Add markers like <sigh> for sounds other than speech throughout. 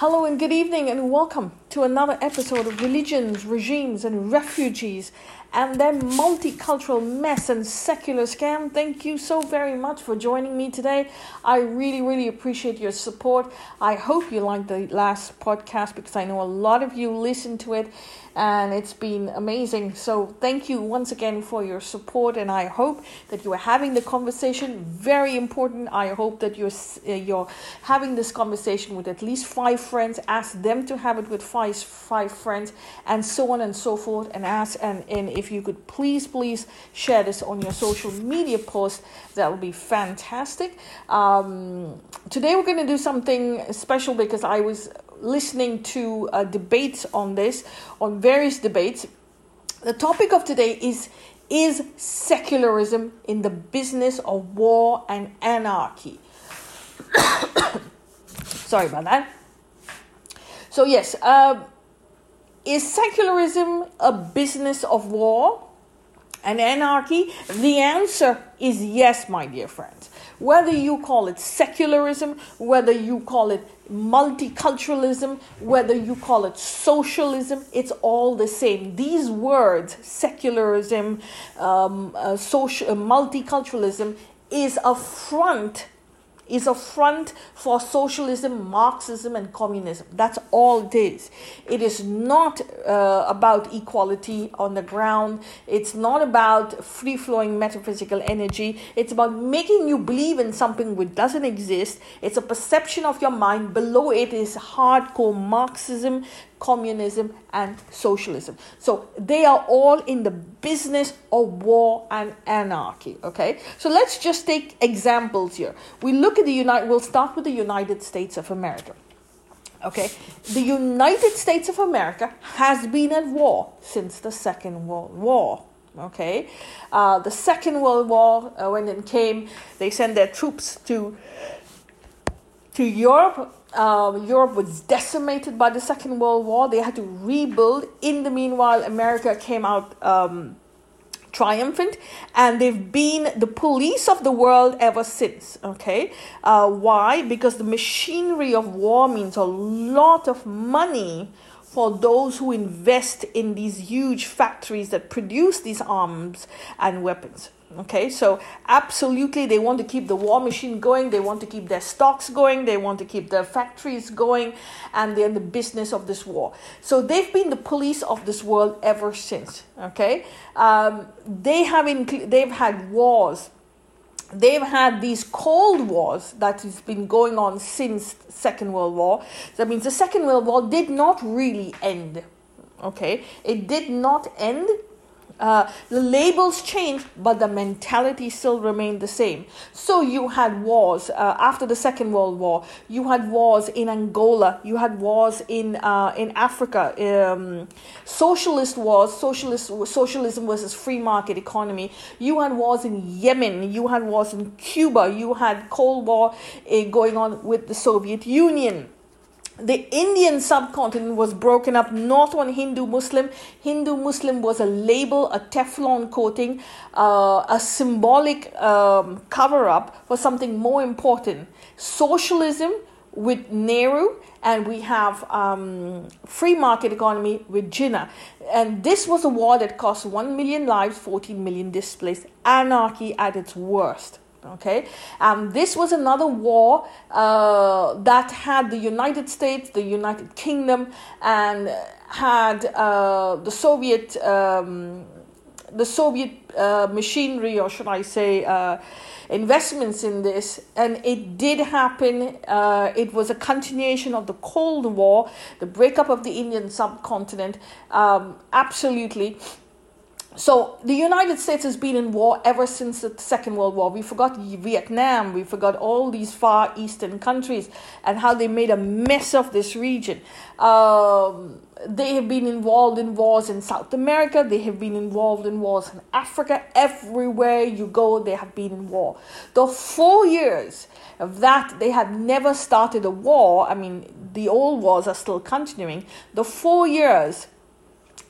Hello and good evening, and welcome to another episode of Religions, Regimes, and Refugees and their multicultural mess and secular scam. Thank you so very much for joining me today. I really, really appreciate your support. I hope you liked the last podcast because I know a lot of you listened to it and it's been amazing. So, thank you once again for your support, and I hope that you are having the conversation. Very important. I hope that you're uh, you're having this conversation with at least five friends. Ask them to have it with five five friends, and so on and so forth. And ask and and if you could please please share this on your social media post, that would be fantastic. Um, today we're going to do something special because I was listening to uh, debates on this, on various debates. The topic of today is Is secularism in the business of war and anarchy? <coughs> Sorry about that. So, yes, uh, is secularism a business of war and anarchy? The answer is yes, my dear friends. Whether you call it secularism, whether you call it multiculturalism, whether you call it socialism, it's all the same. These words, secularism, um, uh, social, uh, multiculturalism, is a front is a front for socialism, Marxism, and communism. That's all it is. It is not uh, about equality on the ground. It's not about free flowing metaphysical energy. It's about making you believe in something which doesn't exist. It's a perception of your mind. Below it is hardcore Marxism, communism, and socialism. So they are all in the business of war and anarchy. Okay, so let's just take examples here. We look at the United. We'll start with the United States of America. Okay, the United States of America has been at war since the Second World War. Okay, uh, the Second World War, uh, when it came, they sent their troops to to Europe uh, Europe was decimated by the Second World War. They had to rebuild. In the meanwhile, America came out um, triumphant, and they've been the police of the world ever since. Okay, uh, why? Because the machinery of war means a lot of money for those who invest in these huge factories that produce these arms and weapons. Okay, so absolutely, they want to keep the war machine going, they want to keep their stocks going, they want to keep their factories going, and they're in the business of this war. So they've been the police of this world ever since. Okay, um, they have incl- they've had wars they've had these cold wars that has been going on since second world war that means the second world war did not really end okay it did not end uh, the labels changed, but the mentality still remained the same. So you had wars uh, after the Second World War. You had wars in Angola. You had wars in uh, in Africa. Um, socialist wars, socialist socialism versus free market economy. You had wars in Yemen. You had wars in Cuba. You had Cold War uh, going on with the Soviet Union the Indian subcontinent was broken up not on Hindu Muslim. Hindu Muslim was a label, a Teflon coating, uh, a symbolic um, cover up for something more important socialism with Nehru, and we have um, free market economy with Jinnah. And this was a war that cost 1 million lives, 14 million displaced, anarchy at its worst. Okay, um, this was another war uh, that had the United States, the United Kingdom, and had uh, the Soviet, um, the Soviet uh, machinery, or should I say, uh, investments in this. And it did happen. Uh, it was a continuation of the Cold War, the breakup of the Indian subcontinent. Um, absolutely so the United States has been in war ever since the Second World War. We forgot Vietnam, we forgot all these far eastern countries and how they made a mess of this region. Um, they have been involved in wars in South America, they have been involved in wars in Africa. Everywhere you go, they have been in war. The four years of that, they had never started a war. I mean, the old wars are still continuing. The four years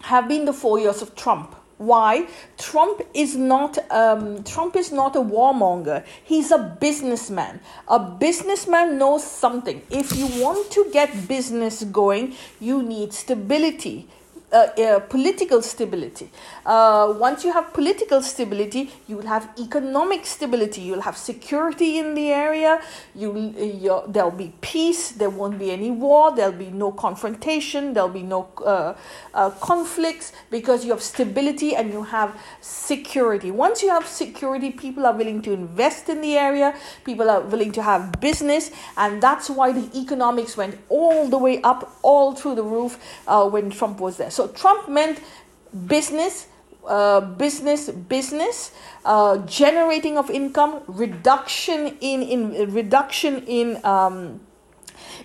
have been the four years of Trump Why? Trump is not um, Trump is not a warmonger. He's a businessman. A businessman knows something. If you want to get business going, you need stability uh, uh, political stability. Uh, once you have political stability, you will have economic stability. You'll have security in the area. You, there'll be peace. There won't be any war. There'll be no confrontation. There'll be no uh, uh, conflicts because you have stability and you have security. Once you have security, people are willing to invest in the area. People are willing to have business, and that's why the economics went all the way up, all through the roof uh, when Trump was there. So so Trump meant business, uh, business, business, uh, generating of income, reduction in in reduction in. Um,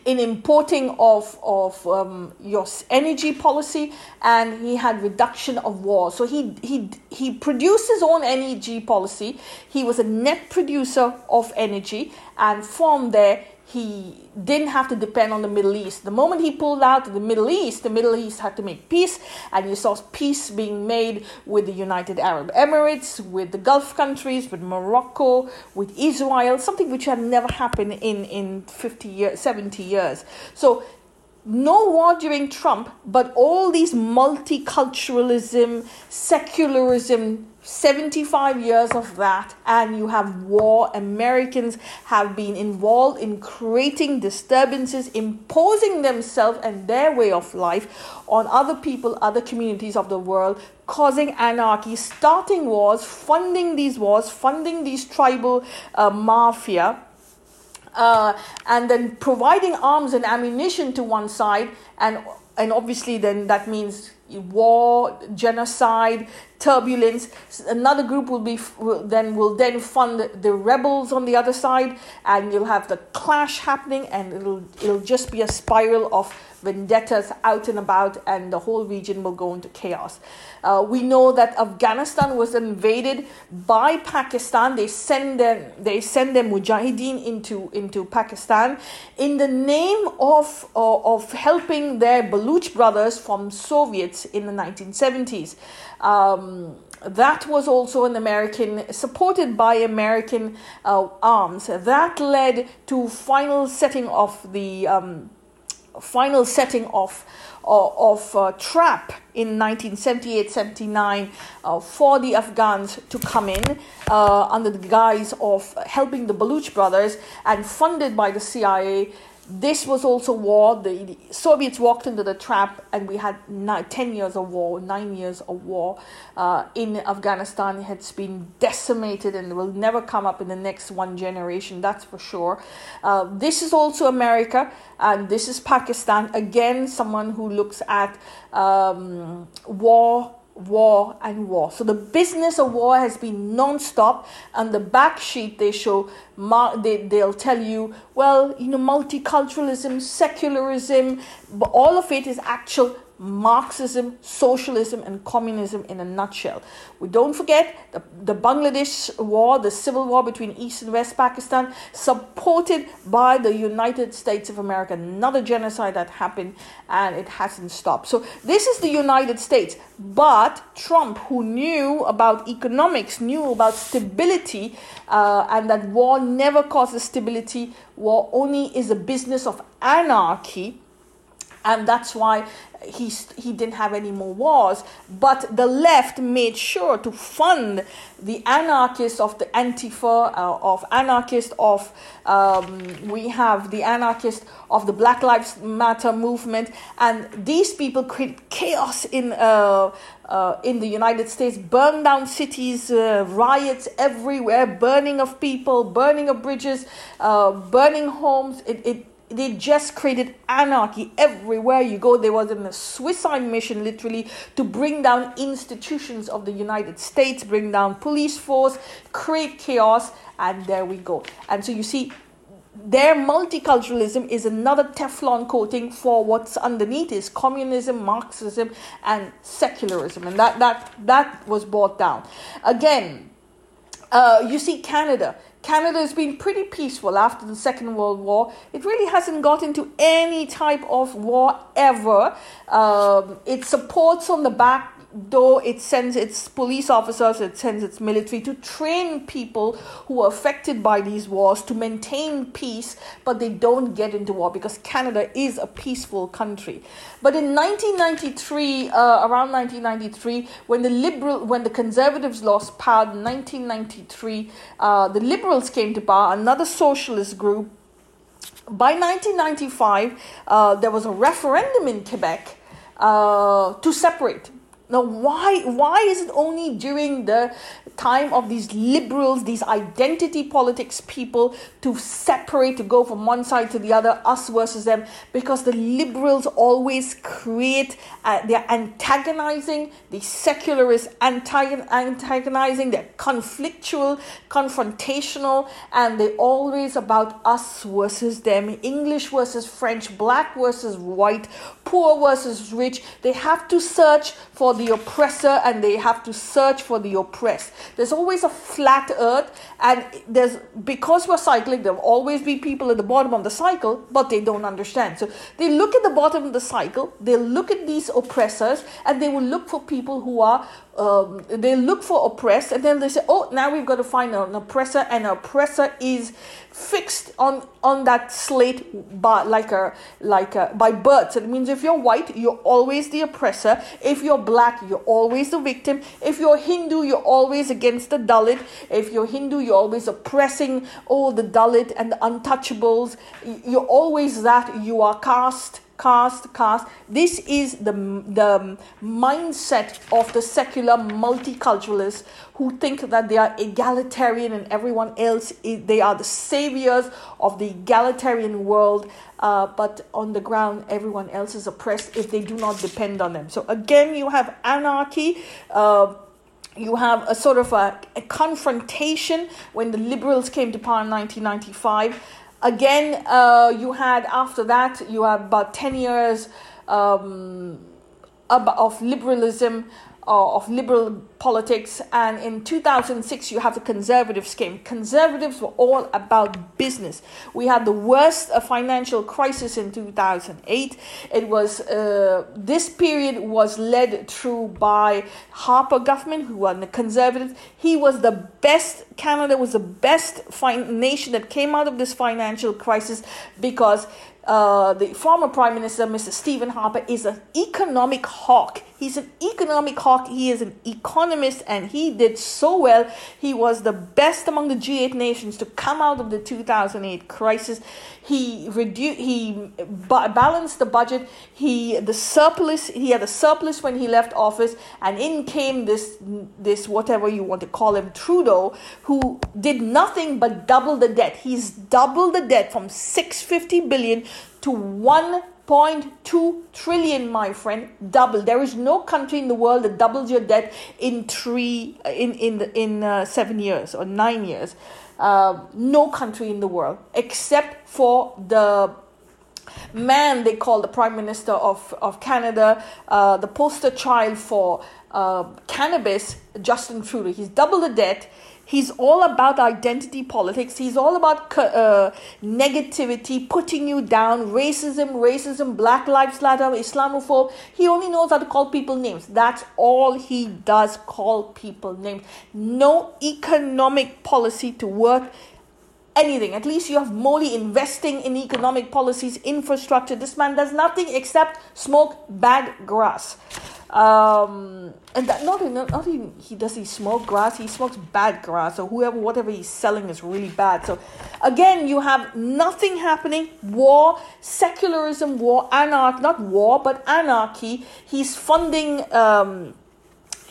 in importing of, of um, your energy policy and he had reduction of war so he, he, he produced his own energy policy he was a net producer of energy and from there he didn't have to depend on the Middle East. The moment he pulled out of the Middle East, the Middle East had to make peace, and you saw peace being made with the United Arab Emirates, with the Gulf countries, with Morocco, with Israel, something which had never happened in, in 50 years, 70 years. So no war during Trump, but all these multiculturalism, secularism, 75 years of that, and you have war. Americans have been involved in creating disturbances, imposing themselves and their way of life on other people, other communities of the world, causing anarchy, starting wars, funding these wars, funding these tribal uh, mafia. Uh, and then providing arms and ammunition to one side, and and obviously then that means war, genocide, turbulence. Another group will be will then will then fund the rebels on the other side, and you'll have the clash happening, and it'll it'll just be a spiral of vendettas out and about, and the whole region will go into chaos. Uh, we know that Afghanistan was invaded by Pakistan. They send them they send their mujahideen into into Pakistan in the name of uh, of helping their Baluch brothers from Soviets in the 1970s. Um, that was also an American, supported by American uh, arms. That led to final setting of the um, final setting of of, uh, trap in 1978-79 uh, for the Afghans to come in uh, under the guise of helping the Baluch brothers and funded by the CIA this was also war. The, Soviets walked into the trap, and we had nine, 10 years of war, nine years of war uh, in Afghanistan. It's been decimated and will never come up in the next one generation, that's for sure. Uh, this is also America, and this is Pakistan. Again, someone who looks at um, war war and war. So the business of war has been non-stop. And the back sheet they show, they, they'll tell you, well, you know, multiculturalism, secularism, but all of it is actual Marxism, socialism, and communism in a nutshell. We don't forget the, the Bangladesh war, the civil war between East and West Pakistan, supported by the United States of America. Another genocide that happened and it hasn't stopped. So, this is the United States. But Trump, who knew about economics, knew about stability, uh, and that war never causes stability, war only is a business of anarchy and that's why he, he didn't have any more wars. But the left made sure to fund the anarchists of the Antifa, uh, of anarchists of, um, we have the anarchists of the Black Lives Matter movement. And these people create chaos in, uh, uh, in the United States, burn down cities, uh, riots everywhere, burning of people, burning of bridges, uh, burning homes. It, it they just created anarchy everywhere you go. There was a suicide mission, literally, to bring down institutions of the United States, bring down police force, create chaos, and there we go. And so you see, their multiculturalism is another Teflon coating for what's underneath is communism, Marxism, and secularism, and that that that was brought down. Again, uh, you see Canada. Canada has been pretty peaceful after the Second World War. It really hasn't got into any type of war ever. Um, it supports on the back though it sends its police officers, it sends its military to train people who are affected by these wars to maintain peace, but they don't get into war because Canada is a peaceful country. But in 1993, uh, around 1993, when the liberal, when the conservatives lost power in 1993, uh, the liberals came to power, another socialist group. By 1995, uh, there was a referendum in Quebec uh, to separate now, why why is it only during the time of these liberals, these identity politics people, to separate, to go from one side to the other, us versus them? Because the liberals always create, uh, they're antagonizing, the secularists antagon- antagonizing, they're conflictual, confrontational, and they're always about us versus them, English versus French, black versus white, poor versus rich. They have to search for the oppressor and they have to search for the oppressed. There's always a flat earth, and there's because we're cycling, there'll always be people at the bottom of the cycle, but they don't understand. So they look at the bottom of the cycle, they look at these oppressors, and they will look for people who are um, they look for oppressed, and then they say, "Oh, now we've got to find an oppressor," and an oppressor is fixed on on that slate by like a like a, by birth. So it means if you're white, you're always the oppressor. If you're black, you're always the victim. If you're Hindu, you're always against the Dalit. If you're Hindu, you're always oppressing all the Dalit and the untouchables. You're always that. You are caste caste, caste. This is the, the mindset of the secular multiculturalists who think that they are egalitarian and everyone else, they are the saviors of the egalitarian world. Uh, but on the ground, everyone else is oppressed if they do not depend on them. So again, you have anarchy. Uh, you have a sort of a, a confrontation when the liberals came to power in 1995 again, uh, you had after that, you had about 10 years um, of liberalism of liberal politics. And in 2006, you have the conservative scheme. Conservatives were all about business. We had the worst uh, financial crisis in 2008. It was uh, this period was led through by Harper government, who were the conservatives. He was the best. Canada was the best fin- nation that came out of this financial crisis because uh, the former Prime Minister, Mr. Stephen Harper, is an economic hawk. He's an economic hawk. He is an economist, and he did so well. He was the best among the G8 nations to come out of the 2008 crisis. He reduced, he ba- balanced the budget. He the surplus. He had a surplus when he left office, and in came this this whatever you want to call him, Trudeau, who did nothing but double the debt. He's doubled the debt from 650 billion to 1.2 trillion, my friend. Double. There is no country in the world that doubles your debt in three in in in uh, seven years or nine years. Uh, no country in the world except for the man they call the prime minister of, of canada uh, the poster child for uh, cannabis justin trudeau he's double the debt He's all about identity politics. He's all about uh, negativity, putting you down, racism, racism, Black Lives Matter, Islamophobe. He only knows how to call people names. That's all he does, call people names. No economic policy to work anything. At least you have Modi investing in economic policies, infrastructure. This man does nothing except smoke bad grass. Um, and that not even, not even he does he smoke grass? He smokes bad grass so whoever whatever he's selling is really bad. So again you have nothing happening. War secularism war anarchy not war but anarchy. He's funding um,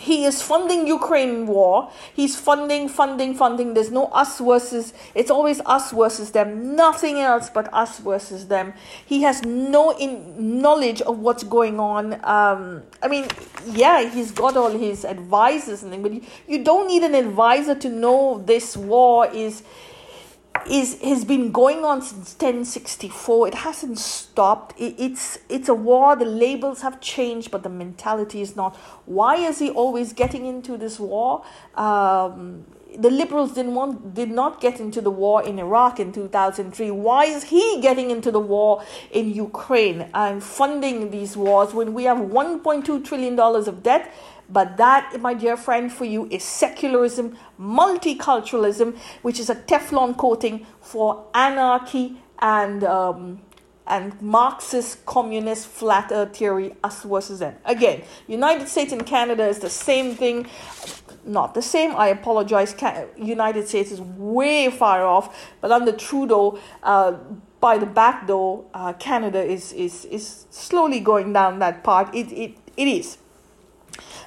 he is funding Ukraine war. He's funding, funding, funding. There's no us versus. It's always us versus them. Nothing else but us versus them. He has no in knowledge of what's going on. Um, I mean, yeah, he's got all his advisors and things, but you, you don't need an advisor to know this war is is has been going on since 1064 it hasn't stopped. It, it's it's a war. The labels have changed but the mentality is not. Why is he always getting into this war? Um, the liberals didn't want did not get into the war in Iraq in 2003 why is he getting into the war in Ukraine and funding these wars when we have 1.2 trillion dollars of debt But that, my dear friend, for you is secularism, multiculturalism, which is a Teflon coating for anarchy and um, and Marxist communist flat earth theory us versus them. Again, United States and Canada is the same thing. Not the same, I apologize. United States is way far off, but under Trudeau, uh, by the back door, uh, Canada is, is, is slowly going down that path. It, it, it is.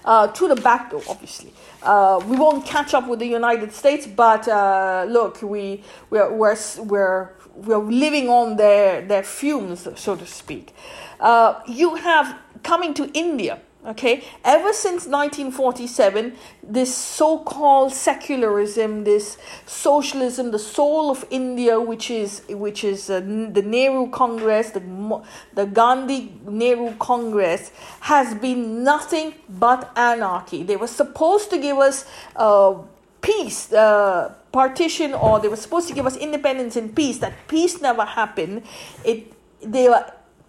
Uh, to the back door, obviously. Uh, we won't catch up with the United States, but uh, look, we, we're, we're, we're we're living on their, their fumes, so to speak. Uh, you have coming to India, okay, ever since 1947, this so called secularism, this socialism, the soul of India, which is, which is uh, the Nehru Congress, the, the Gandhi Nehru Congress, has been nothing but anarchy. They were supposed to give us. Uh, peace, uh, partition, or they were supposed to give us independence and peace. That peace never happened. It they were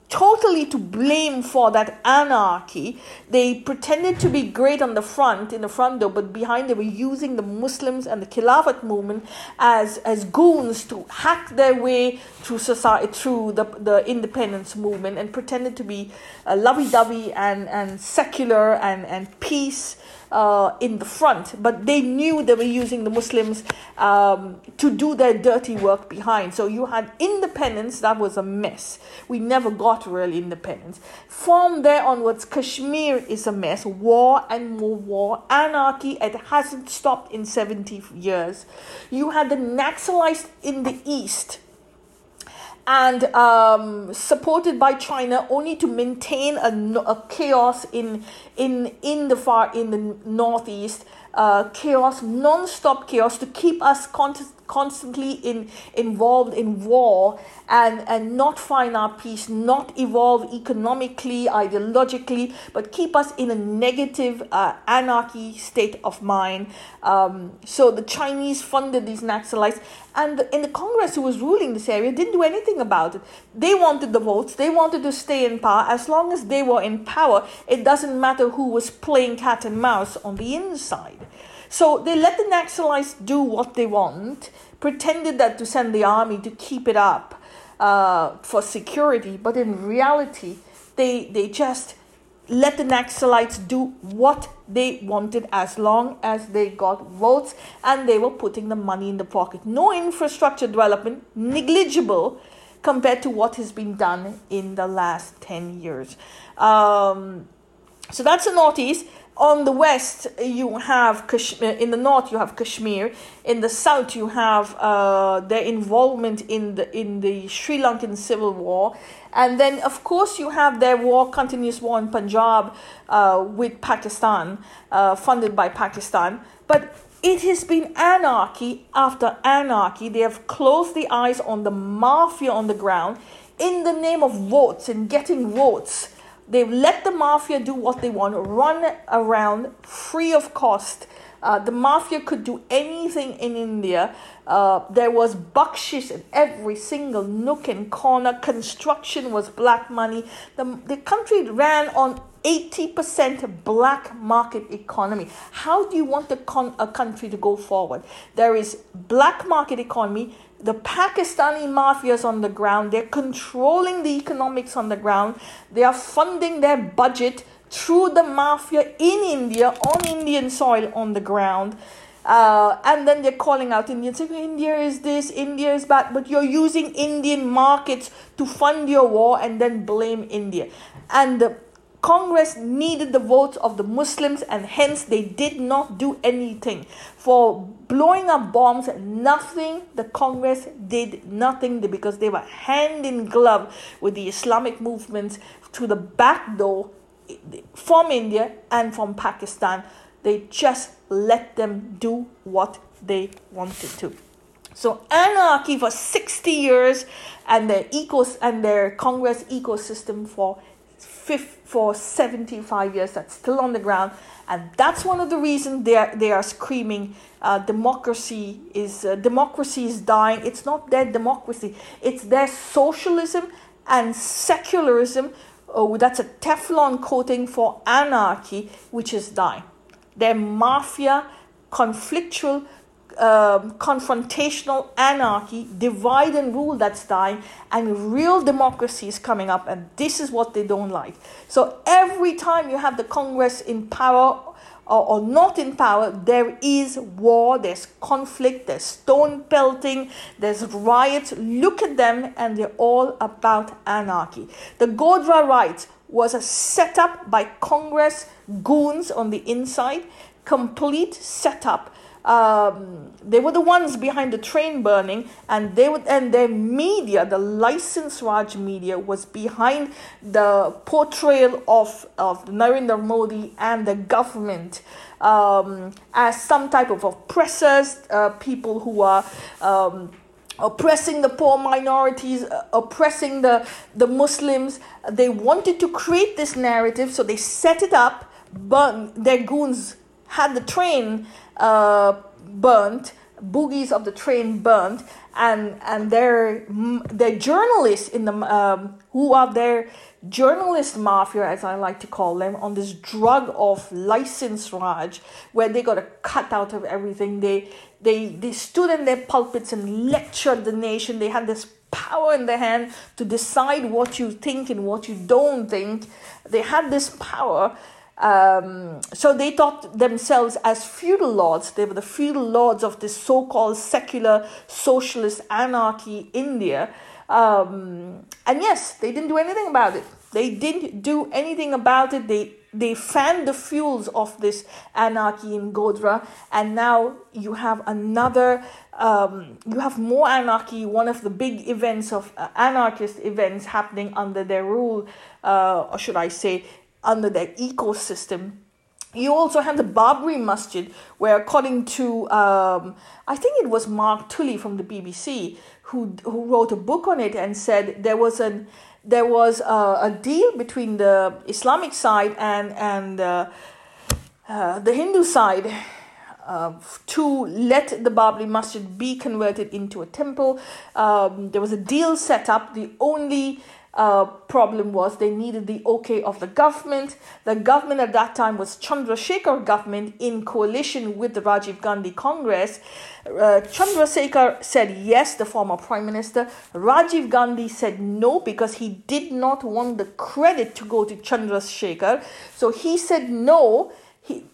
totally to blame for that anarchy. They pretended to be great on the front, in the front door, but behind they were using the Muslims and the Khilafat movement as, as goons to hack their way through society, through the, the independence movement, and pretended to be uh, lovey-dovey and, and secular and, and peace uh, in the front, but they knew they were using the Muslims um, to do their dirty work behind. So you had independence, that was a mess. We never got real independence. From there onwards, Kashmir is a mess. War and more war, anarchy, it hasn't stopped in 70 years. You had the Naxalites in the east and um, supported by China only to maintain a, a, chaos in in in the far in the northeast uh, chaos non-stop chaos to keep us con- constantly in involved in war and, and not find our peace, not evolve economically, ideologically, but keep us in a negative uh, anarchy state of mind. Um, so the Chinese funded these Naxalites, and the, in the Congress who was ruling this area didn't do anything about it. They wanted the votes, they wanted to stay in power. As long as they were in power, it doesn't matter who was playing cat and mouse on the inside. So they let the Naxalites do what they want, pretended that to send the army to keep it up uh, for security, but in reality, they, they just let the Naxalites do what they wanted as long as they got votes and they were putting the money in the pocket. No infrastructure development, negligible compared to what has been done in the last 10 years. Um, so that's the Northeast on the west you have Kashmir, in the north you have Kashmir, in the south you have uh, their involvement in the in the Sri Lankan civil war, and then of course you have their war, continuous war in Punjab uh, with Pakistan, uh, funded by Pakistan, but. It has been anarchy after anarchy. They have closed the eyes on the mafia on the ground in the name of votes and getting votes They've let the mafia do what they want, run around free of cost. Uh, the mafia could do anything in India. Uh, there was bakshish in every single nook and corner. Construction was black money. The, the country ran on 80% black market economy. How do you want the con- a country to go forward? There is black market economy the Pakistani mafias on the ground. They're controlling the economics on the ground. They are funding their budget through the mafia in India, on Indian soil, on the ground. Uh, and then they're calling out India, saying India is this, India is that, but you're using Indian markets to fund your war and then blame India. And the Congress needed the votes of the Muslims, and hence they did not do anything. For blowing up bombs, nothing, the Congress did nothing because they were hand in glove with the Islamic movements to the back door from India and from Pakistan. They just let them do what they wanted to. So anarchy for 60 years and their ecos and their Congress ecosystem for for 75 years that's still on the ground. And that's one of the reasons they are, they are screaming uh, democracy is uh, democracy is dying. It's not their democracy. It's their socialism and secularism. Oh, that's a Teflon coating for anarchy, which is dying. Their mafia, conflictual, um, confrontational anarchy, divide and rule that's dying, and real democracy is coming up, and this is what they don't like. So every time you have the Congress in power or, or not in power, there is war, there's conflict, there's stone pelting, there's riots. Look at them, and they're all about anarchy. The Godhra riots was a setup by Congress goons on the inside, complete setup um, they were the ones behind the train burning, and they would and their media, the licensed Raj media, was behind the portrayal of of Narendra Modi and the government um, as some type of oppressors, uh, people who are. Um, oppressing the poor minorities, uh, oppressing the, the Muslims. They wanted to create this narrative, so they set it up, but their goons had the train uh, burnt, bogies of the train burnt, and and their their journalists in the um, who are their journalist mafia, as I like to call them, on this drug of license Raj, where they got a cut out of everything. They they they stood in their pulpits and lectured the nation. They had this power in their hand to decide what you think and what you don't think. They had this power um, so they thought themselves as feudal lords. They were the feudal lords of this so called secular socialist anarchy India. Um, and yes, they didn't do anything about it. They didn't do anything about it. They they fanned the fuels of this anarchy in Godhra, and now you have another. Um, you have more anarchy. One of the big events of uh, anarchist events happening under their rule, uh, or should I say, under their ecosystem. You also have the Babri Masjid, where according to um, I think it was Mark Tully from the BBC who who wrote a book on it and said there was an there was a, a deal between the Islamic side and and uh, uh, the Hindu side. Uh, to let the Babri Masjid be converted into a temple. Um, there was a deal set up. The only uh, problem was they needed the okay of the government. The government at that time was Chandrasekhar government in coalition with the Rajiv Gandhi Congress. Uh, Chandrasekhar said yes, the former prime minister. Rajiv Gandhi said no because he did not want the credit to go to Chandrasekhar. So he said no he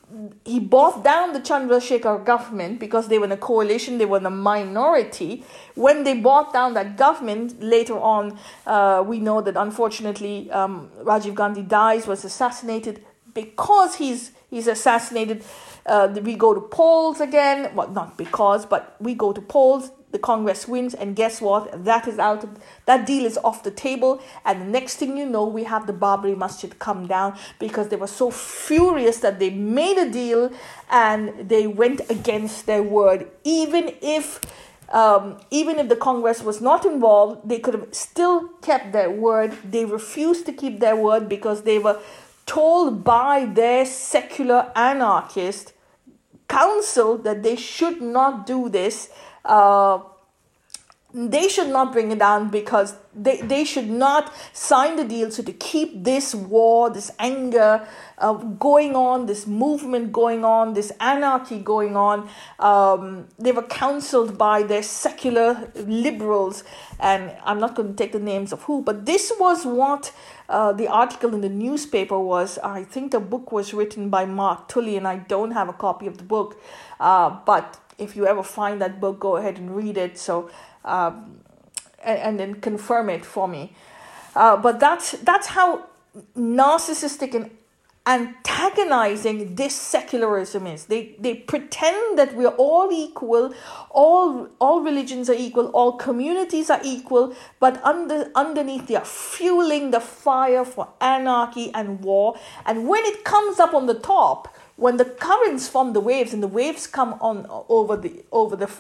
he bought down the Chandrasekhar government because they were in a coalition, they were in a minority. When they bought down that government, later on, uh, we know that unfortunately um, Rajiv Gandhi dies, was assassinated. Because he's he's assassinated, uh, we go to polls again. Well, not because, but we go to polls the Congress wins, and guess what? That is out. Of, that deal is off the table, and the next thing you know, we have the Babri Masjid come down because they were so furious that they made a deal and they went against their word, even if. Um, even if the Congress was not involved, they could have still kept their word. They refused to keep their word because they were told by their secular anarchist council that they should not do this uh, they should not bring it down because they, they should not sign the deal. So to keep this war, this anger uh, going on, this movement going on, this anarchy going on, um, they were counseled by their secular liberals. And I'm not going to take the names of who, but this was what uh, the article in the newspaper was. I think the book was written by Mark Tully, and I don't have a copy of the book. Uh, but if you ever find that book, go ahead and read it. So, um, and, and, then confirm it for me. Uh, but that's that's how narcissistic and antagonizing this secularism is. They they pretend that we're all equal, all all religions are equal, all communities are equal, but under underneath they are fueling the fire for anarchy and war. And when it comes up on the top, when the currents form the waves and the waves come on over the over the,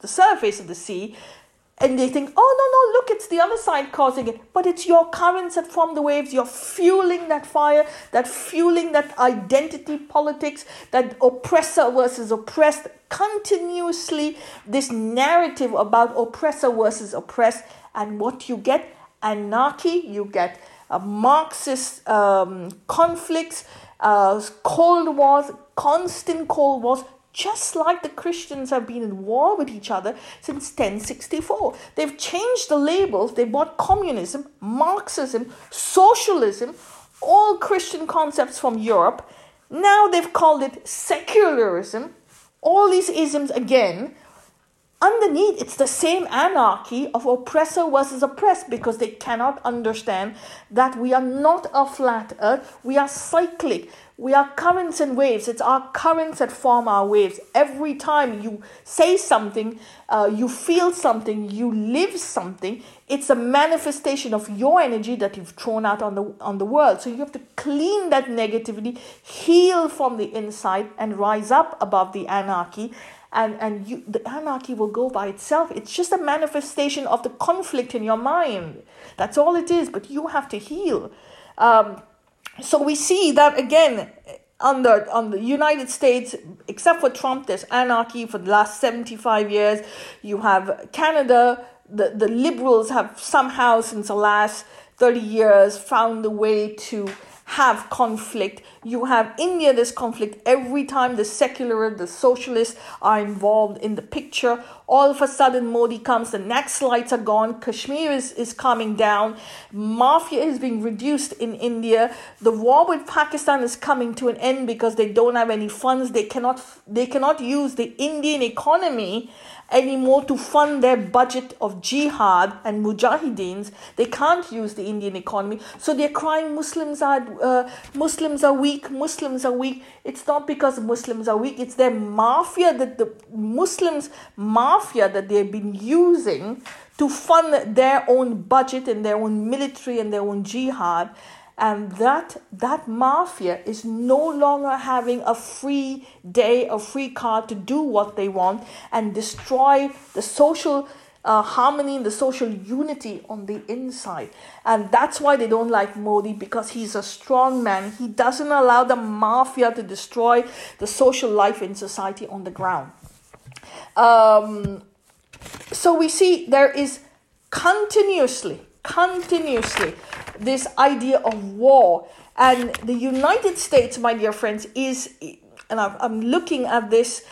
the surface of the sea and they think oh no no look it's the other side causing it. But it's your currents that form the waves you're fueling that fire that fueling that identity politics that oppressor versus oppressed. Continuously this narrative about oppressor versus oppressed and what you get anarchy you get uh, Marxist um, conflicts, uh, Cold Wars, constant Cold Wars, just like the Christians have been in war with each other since 1064. They've changed the labels, they bought communism, Marxism, socialism, all Christian concepts from Europe. Now they've called it secularism, all these isms again underneath it's the same anarchy of oppressor versus oppressed because they cannot understand that we are not a flat earth. We are cyclic. We are currents and waves. It's our currents that form our waves. Every time you say something uh, you feel something you live something it's a manifestation of your energy that you've thrown out on the on the world. So you have to clean that negativity heal from the inside and rise up above the anarchy and and you the anarchy will go by itself. It's just a manifestation of the conflict in your mind. That's all it is but you have to heal. Um, so we see that again on the on the United States, except for Trump, there's anarchy for the last 75 years. You have Canada, the, the liberals have somehow since the last 30 years found a way to have conflict. You have India, this conflict every time the secular, the socialists are involved in the picture. All of a sudden, Modi comes, the Naxalites are gone, Kashmir is, is coming down, mafia is being reduced in India. The war with Pakistan is coming to an end because they don't have any funds. They cannot they cannot use the Indian economy anymore to fund their budget of jihad and mujahideens. They can't use the Indian economy, so they're crying Muslims are uh, Muslims are weak. Muslims are weak. It's not because Muslims are weak. It's their mafia that the Muslims mafia that they've been using to fund their own budget and their own military and their own jihad and that that mafia is no longer having a free day a free card to do what they want and destroy the social uh, harmony and the social unity on the inside. And that's why they don't like modi because he's a strong man. He doesn't allow the mafia to destroy the social life in society on the ground. Um, so we see there is continuously continuously this idea of war. And the United States, my dear friends, is, and I'm looking at this.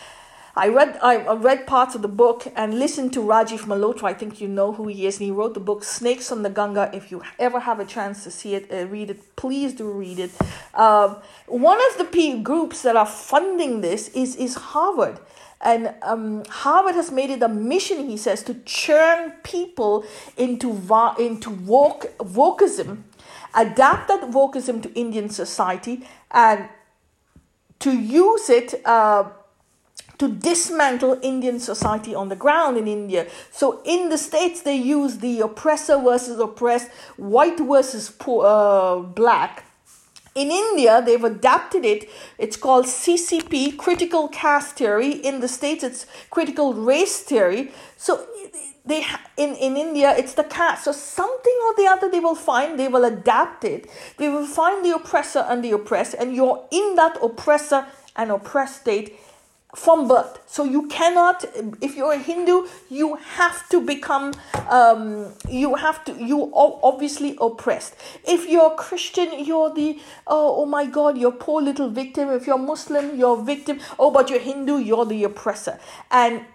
I read I read parts of the book and listened to Rajiv Malhotra. I think you know who he is, and he wrote the book "Snakes on the Ganga." If you ever have a chance to see it, uh, read it. Please do read it. Um, one of the P- groups that are funding this is is Harvard. And um, Harvard has made it a mission, he says, to churn people into, va- into woke, wokeism, adapt that wokeism to Indian society, and to use it uh, to dismantle Indian society on the ground in India. So in the States, they use the oppressor versus oppressed, white versus poor, uh, black in India, they've adapted it. It's called CCP, critical caste theory. In the States, it's critical race theory. So they in, in India, it's the caste. So something or the other they will find, they will adapt it. They will find the oppressor and the oppressed, and you're in that oppressor and oppressed state from birth. So you cannot, if you're a Hindu, you have to become, um, you have to, you obviously oppressed. If you're Christian, you're the, oh, oh my God, you're poor little victim. If you're Muslim, you're victim. Oh, but you're Hindu, you're the oppressor. And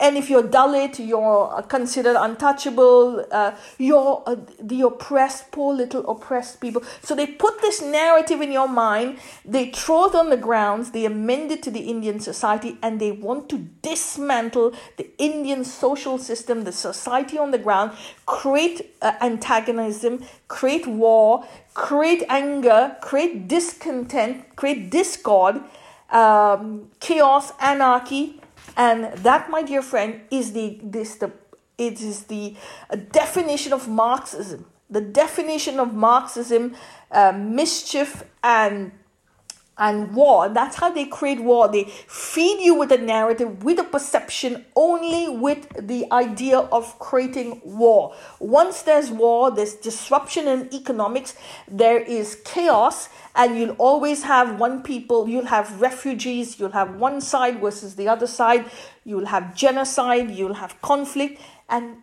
and if you're Dalit, you're considered untouchable, uh, you're uh, the oppressed, poor little oppressed people. So they put this narrative in your mind, they throw it on the grounds, they amend it to the Indian society, and they want to dismantle the Indian social system, the society on the ground, create uh, antagonism, create war, create anger, create discontent, create discord, um, chaos, anarchy and that, my dear friend, is the this the it is the definition of Marxism. The definition of Marxism, uh, mischief and and war. That's how they create war. They feed you with a narrative, with a perception, only with the idea of creating war. Once there's war, there's disruption in economics, there is chaos, and you'll always have one people, you'll have refugees, you'll have one side versus the other side, you'll have genocide, you'll have conflict, and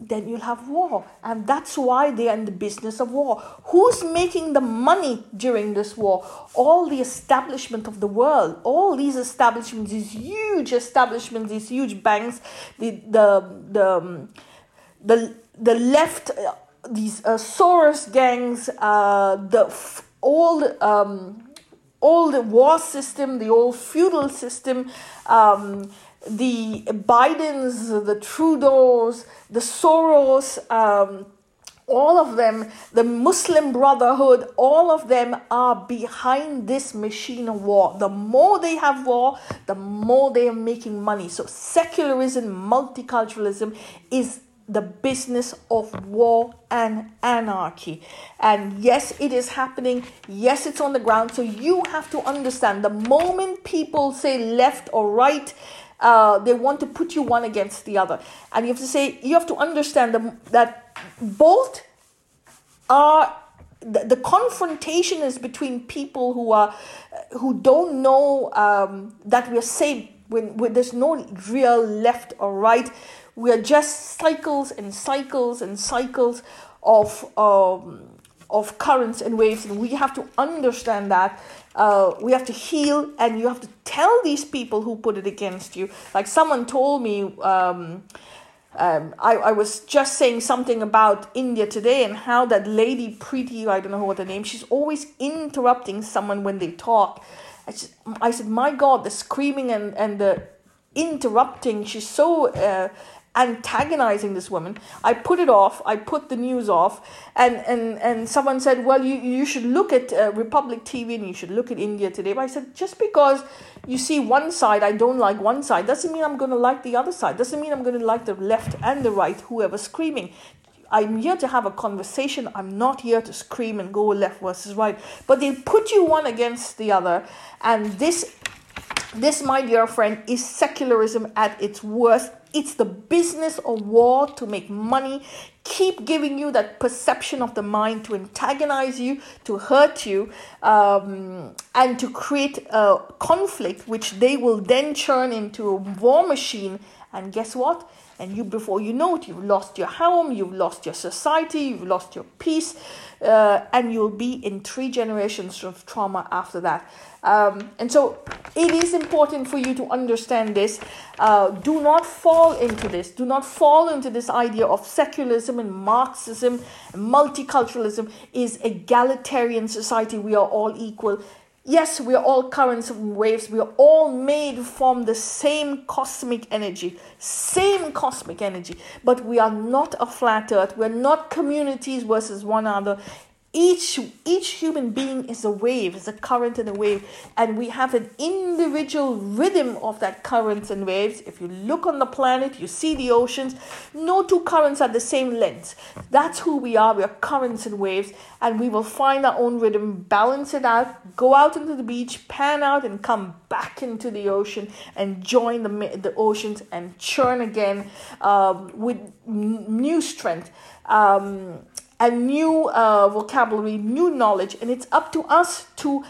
then you'll have war. And that's why they are in the business of war. Who's making the money during this war? All the establishment of the world, all these establishments, these huge establishments, these huge banks, the the the the, the left, uh, these uh, Soros gangs, uh, the f- all um, all the war system, the old feudal system. Um, the Bidens, the Trudeaus, the Soros, um, all of them, the Muslim Brotherhood, all of them are behind this machine of war. The more they have war, the more they are making money. So, secularism, multiculturalism is the business of war and anarchy. And yes, it is happening. Yes, it's on the ground. So, you have to understand the moment people say left or right, uh, they want to put you one against the other. And you have to say, you have to understand the, that both are the, the, confrontation is between people who are who don't know um, that we're same when, when there's no real left or right we are just cycles and cycles and cycles of um, of currents and waves and we have to understand that uh, we have to heal and you have to tell these people who put it against you like someone told me um, um, I, I was just saying something about India today and how that lady pretty I don't know what her name, she's always interrupting someone when they talk. I, just, I said, my God, the screaming and, and the interrupting, she's so uh, antagonizing this woman. I put it off. I put the news off, and and and someone said, "Well, you you should look at uh, Republic TV and you should look at India Today." But I said, just because you see one side, I don't like one side, doesn't mean I'm going to like the other side. Doesn't mean I'm going to like the left and the right, whoever's screaming. I'm here to have a conversation. I'm not here to scream and go left versus right. But they put you one against the other, and this this, my dear friend, is secularism at its worst. It's the business of war to make money, keep giving you that perception of the mind to antagonize you, to hurt you, um, and to create a conflict, which they will then churn into a war machine. And guess what? And you, before you know it, you've lost your home, you've lost your society, you've lost your peace, uh, and you'll be in three generations of trauma after that. Um, and so it is important for you to understand this. Uh, do not fall into this. Do not fall into this idea of secularism and Marxism, multiculturalism is egalitarian society. We are all equal. Yes, we are all currents and waves. We are all made from the same cosmic energy, same cosmic energy, but we are not a flat earth. We're not communities versus one another each each human being is a wave is a current and a wave. And we have an individual rhythm of that currents and waves. If you look on the planet you see the oceans no two currents are the same length. That's who we are. We are currents and waves. And we will find our own rhythm balance it out go out into the beach pan out and come back into the ocean and join the, the oceans and churn again um, with new strength. Um, a new uh, vocabulary, new knowledge, and it's up to us to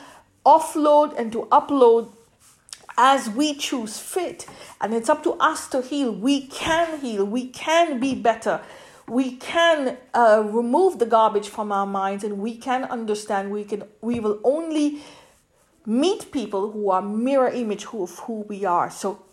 offload and to upload as we choose fit. And it's up to us to heal. We can heal, we can be better. We can uh, remove the garbage from our minds, and we can understand. We can. We will only meet people who are mirror image of who we are. So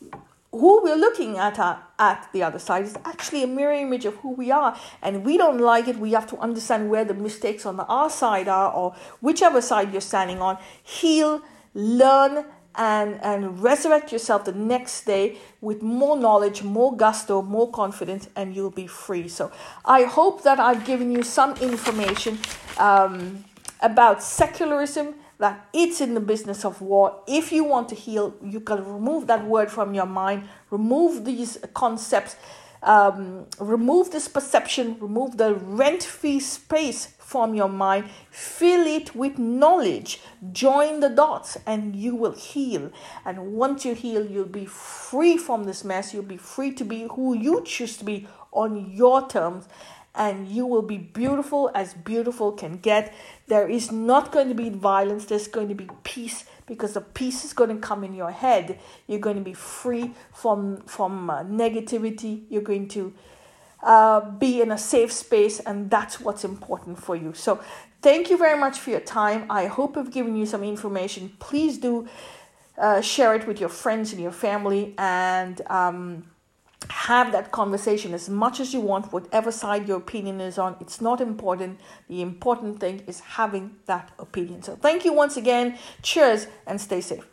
who we're looking at uh, at the other side is actually a mirror image of who we are. And we don't like it. We have to understand where the mistakes on the our side are or whichever side you're standing on. Heal learn and and resurrect yourself the next day with more knowledge more gusto more confidence and you'll be free. So i hope that i've given you some information um, about secularism that it's in the business of war. If you want to heal, you can remove that word from your mind, remove these concepts, um, remove this perception, remove the rent free space from your mind, fill it with knowledge, join the dots, and you will heal. And once you heal, you'll be free from this mess. You'll be free to be who you choose to be on your terms and you will be beautiful as beautiful can get. There is not going to be violence, there's going to be peace because the peace is going to come in your head. You're going to be free from from uh, negativity. You're going to uh, be in a safe space, and that's what's important for you. So, thank you very much for your time. I hope I've given you some information. Please do uh, share it with your friends and your family, and um, have that conversation as much as you want, whatever side your opinion is on. It's not important. The important thing is having that opinion. So, thank you once again. Cheers and stay safe.